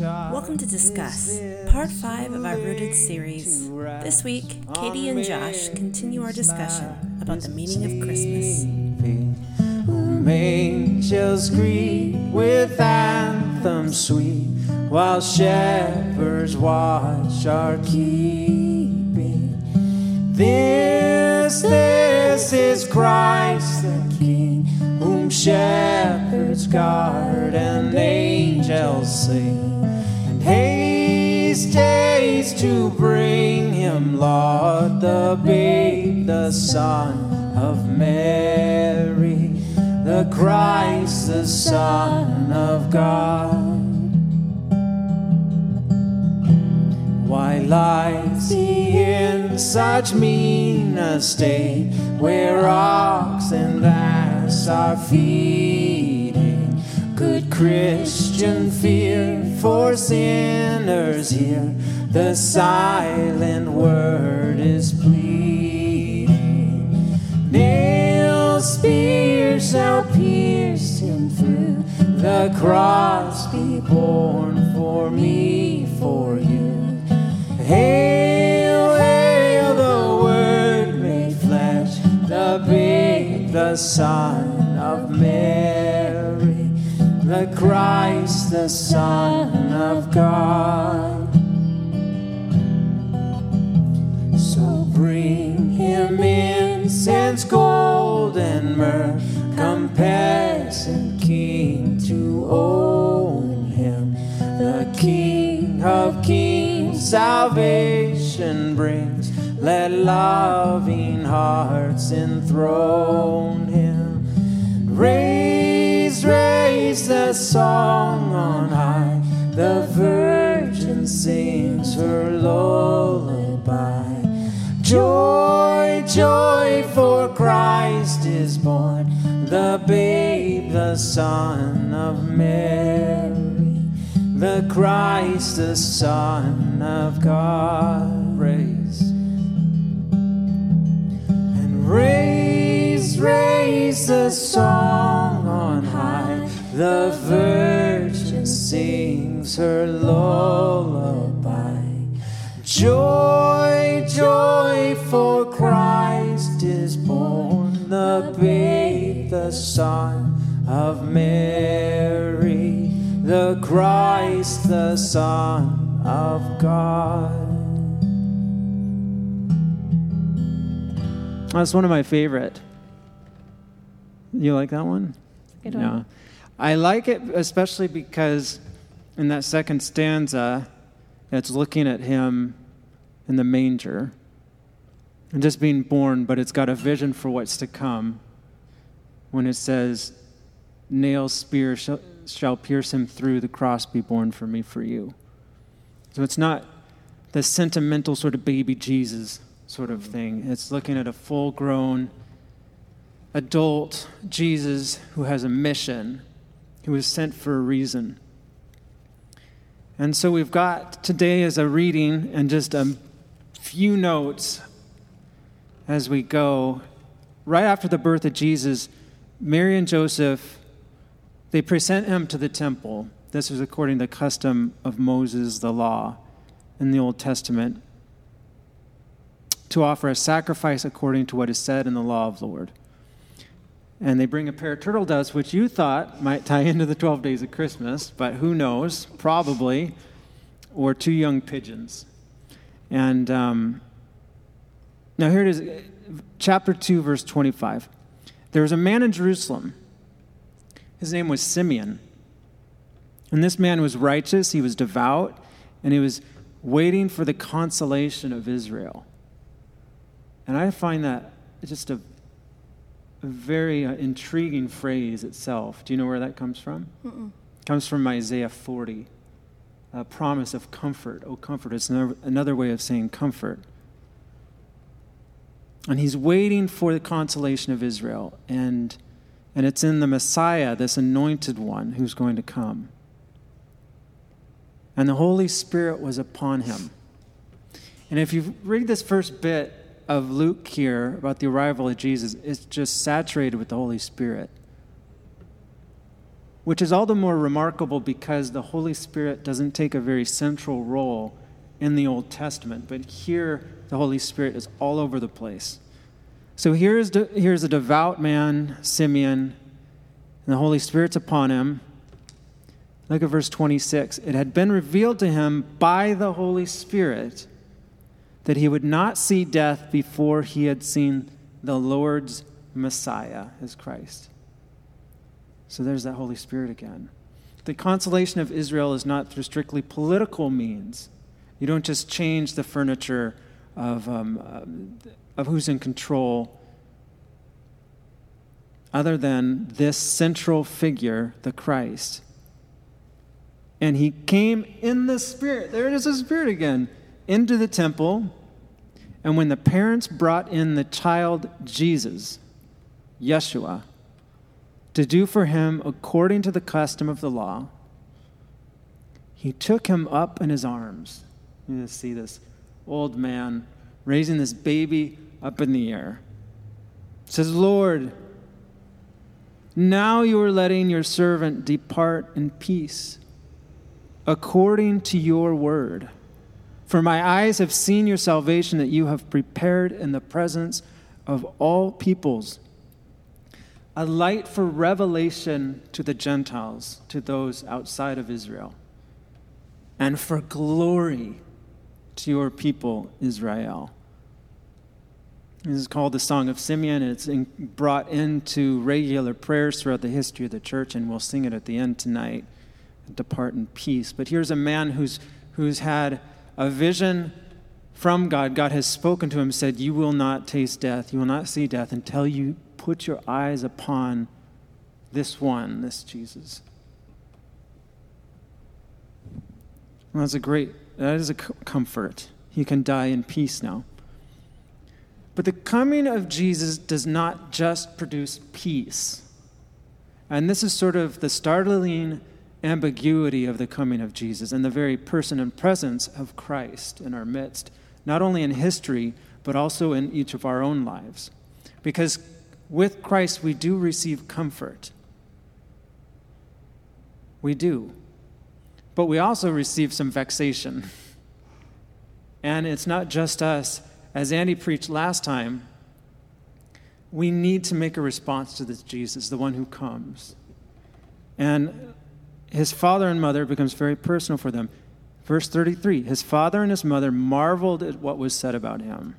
Welcome to Discuss, part five of our Rooted series. This week, Katie and Josh continue our discussion about the meaning of Christmas. Angels greet with anthems sweet, while shepherds watch our keeping. This, this is Christ the King, whom shepherds guard and angels sing. Haste, haste to bring him, Lord, the babe, the Son of Mary, the Christ, the Son of God. Why lies he in such mean estate, where ox and ass are feeding? Christian fear for sinners here, the silent word is pleading. Nail spears shall pierce him through, the cross be borne for me, for you. Hail, hail, the Word made flesh, the babe, the Son of the Christ, the Son of God. So bring him incense, gold, and myrrh, peasant king to own him, the King of kings, salvation brings. Let loving hearts enthrone him. Raise, raise the song on high. The Virgin sings her lullaby. Joy, joy, for Christ is born, the babe, the Son of Mary, the Christ, the Son of God. Raise and raise, raise the song. The Virgin sings her lullaby. Joy, joy, for Christ is born, the babe, the Son of Mary, the Christ, the Son of God. That's one of my favorite. You like that one? Good one. I like it especially because in that second stanza, it's looking at him in the manger and just being born, but it's got a vision for what's to come when it says, Nail spear shall, shall pierce him through, the cross be borne for me, for you. So it's not the sentimental sort of baby Jesus sort of thing. It's looking at a full grown adult Jesus who has a mission, who was sent for a reason. And so we've got today as a reading and just a few notes as we go. Right after the birth of Jesus, Mary and Joseph, they present him to the temple. This is according to the custom of Moses, the law in the Old Testament, to offer a sacrifice according to what is said in the law of the Lord. And they bring a pair of turtle doves, which you thought might tie into the 12 days of Christmas, but who knows? Probably. Or two young pigeons. And um, now here it is, chapter 2, verse 25. There was a man in Jerusalem. His name was Simeon. And this man was righteous, he was devout, and he was waiting for the consolation of Israel. And I find that just a, a very uh, intriguing phrase itself. Do you know where that comes from? Mm-mm. It comes from Isaiah 40, a promise of comfort. Oh, comfort. It's another, another way of saying comfort. And he's waiting for the consolation of Israel. And, and it's in the Messiah, this anointed one, who's going to come. And the Holy Spirit was upon him. And if you read this first bit of Luke here about the arrival of Jesus, is just saturated with the Holy Spirit. which is all the more remarkable because the Holy Spirit doesn't take a very central role in the Old Testament, but here the Holy Spirit is all over the place. So here's, de- here's a devout man, Simeon, and the Holy Spirit's upon him. Look at verse 26. It had been revealed to him by the Holy Spirit that he would not see death before he had seen the Lord's Messiah as Christ. So there's that Holy Spirit again. The consolation of Israel is not through strictly political means. You don't just change the furniture of, um, uh, of who's in control, other than this central figure, the Christ. And he came in the Spirit. There it is, the Spirit again, into the temple. And when the parents brought in the child Jesus, Yeshua, to do for him according to the custom of the law, he took him up in his arms. You see this old man raising this baby up in the air. says, Lord, now you are letting your servant depart in peace, according to your word. For my eyes have seen your salvation that you have prepared in the presence of all peoples, a light for revelation to the Gentiles, to those outside of Israel, and for glory to your people, Israel. This is called the Song of Simeon. It's in, brought into regular prayers throughout the history of the church, and we'll sing it at the end tonight. Depart in peace. But here's a man who's, who's had a vision from God. God has spoken to him, said, You will not taste death, you will not see death until you put your eyes upon this one, this Jesus. Well, that's a great, that is a comfort. He can die in peace now. But the coming of Jesus does not just produce peace. And this is sort of the startling ambiguity of the coming of Jesus and the very person and presence of Christ in our midst, not only in history, but also in each of our own lives. Because with Christ, we do receive comfort. We do. But we also receive some vexation. And it's not just us as Andy preached last time, we need to make a response to this Jesus, the one who comes. And his father and mother becomes very personal for them. Verse 33 His father and his mother marveled at what was said about him.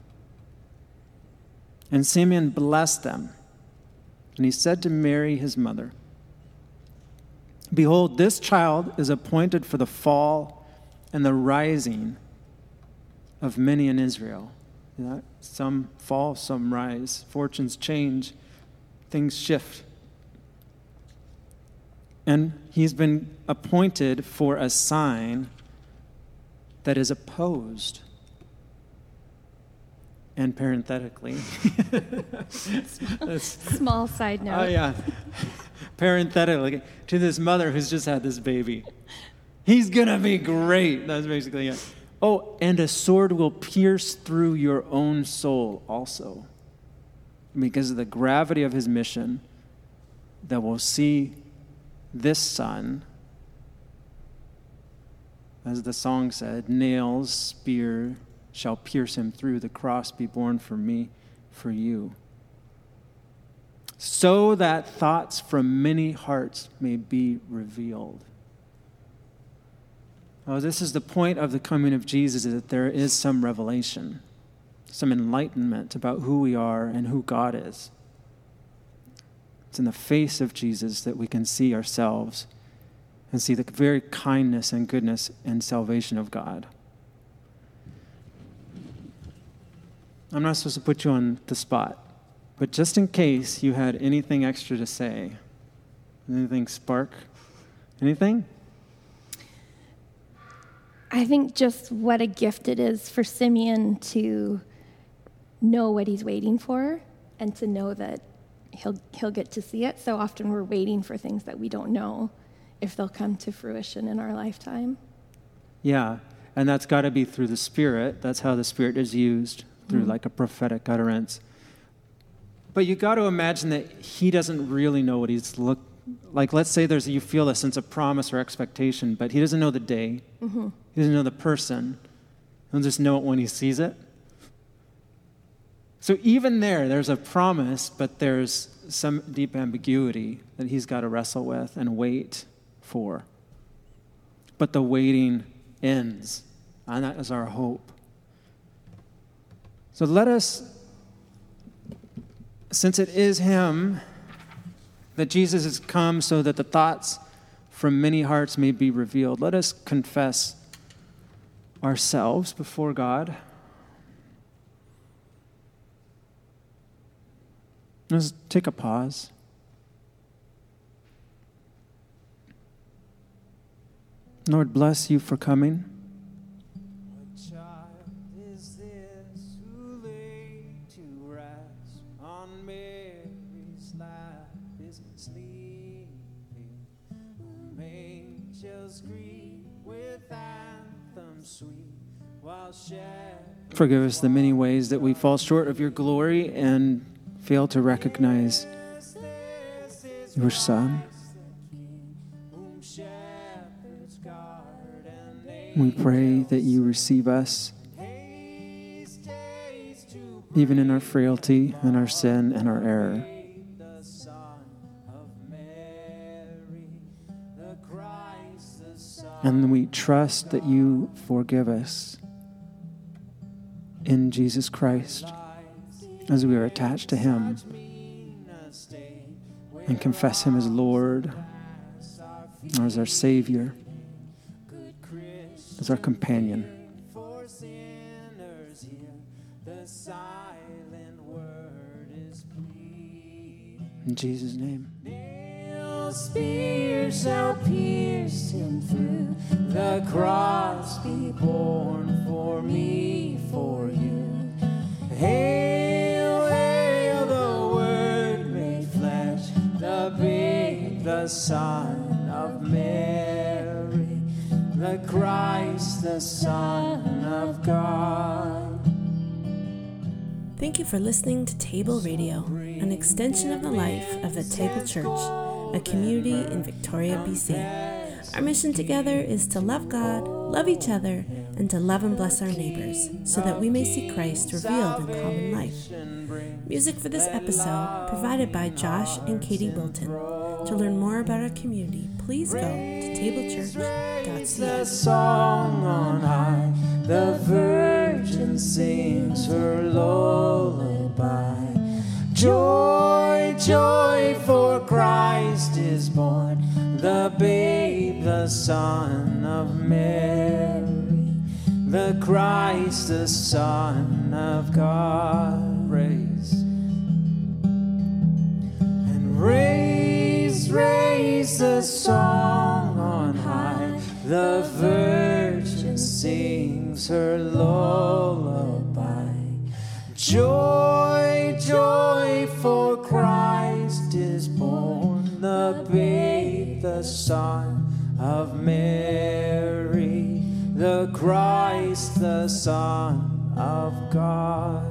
And Simeon blessed them. And he said to Mary, his mother, Behold, this child is appointed for the fall and the rising of many in Israel some fall, some rise. Fortunes change, things shift. And he's been appointed for a sign that is opposed. And parenthetically, small side oh, note. Oh, yeah. parenthetically, to this mother who's just had this baby. He's going to be great. That's basically it. Oh, and a sword will pierce through your own soul also, because of the gravity of his mission, that will see this son, as the song said, nails, spear shall pierce him through, the cross be borne for me, for you. So that thoughts from many hearts may be revealed. Oh, this is the point of the coming of Jesus is that there is some revelation, some enlightenment about who we are and who God is. It's in the face of Jesus that we can see ourselves and see the very kindness and goodness and salvation of God. I'm not supposed to put you on the spot, but just in case you had anything extra to say, anything spark? Anything? I think just what a gift it is for Simeon to know what he's waiting for and to know that he'll, he'll get to see it. So often we're waiting for things that we don't know if they'll come to fruition in our lifetime. Yeah, and that's got to be through the Spirit. That's how the Spirit is used, through mm-hmm. like a prophetic utterance. But you got to imagine that he doesn't really know what he's look, like let's say there's you feel a sense of promise or expectation, but he doesn't know the day. Mm-hmm. He doesn't know the person. He'll just know it when he sees it. So even there, there's a promise, but there's some deep ambiguity that he's got to wrestle with and wait for. But the waiting ends, and that is our hope. So let us, since it is him that Jesus has come so that the thoughts from many hearts may be revealed, let us confess ourselves before God. Let's take a pause. Lord, bless you for coming. What child is this who lay to rest on Mary's lap? Isn't sleeping? Whom angels greet with anthems sweet, while shepherds Forgive us the many ways that we fall short of your glory and fail to recognize your Son. We pray that you receive us, even in our frailty and our sin and our error. And we trust that you forgive us in Jesus Christ as we are attached to him and confess him as Lord, or as our Savior, as our companion. In Jesus' name. Nail spears shall pierce him through. The cross be borne for me, for you. Hail, the son of Mary, the Christ, the Son of God. Thank you for listening to Table Radio, an extension of the life of the Table Church, a community in Victoria, BC. Our mission together is to love God, love each other, and to love and bless our neighbors so that we may see Christ revealed in common life. Music for this episode provided by Josh and Katie Wilton. To learn more about our community, please go to tablechurch.ca. the song on high. The Virgin sings her lullaby. Joy, joy, for Christ is born, the babe, the Son of Mary, the Christ, the Son of God. The song on high. The Virgin sings her lullaby. Joy, joy, for Christ is born, the babe, the Son of Mary, the Christ, the Son of God.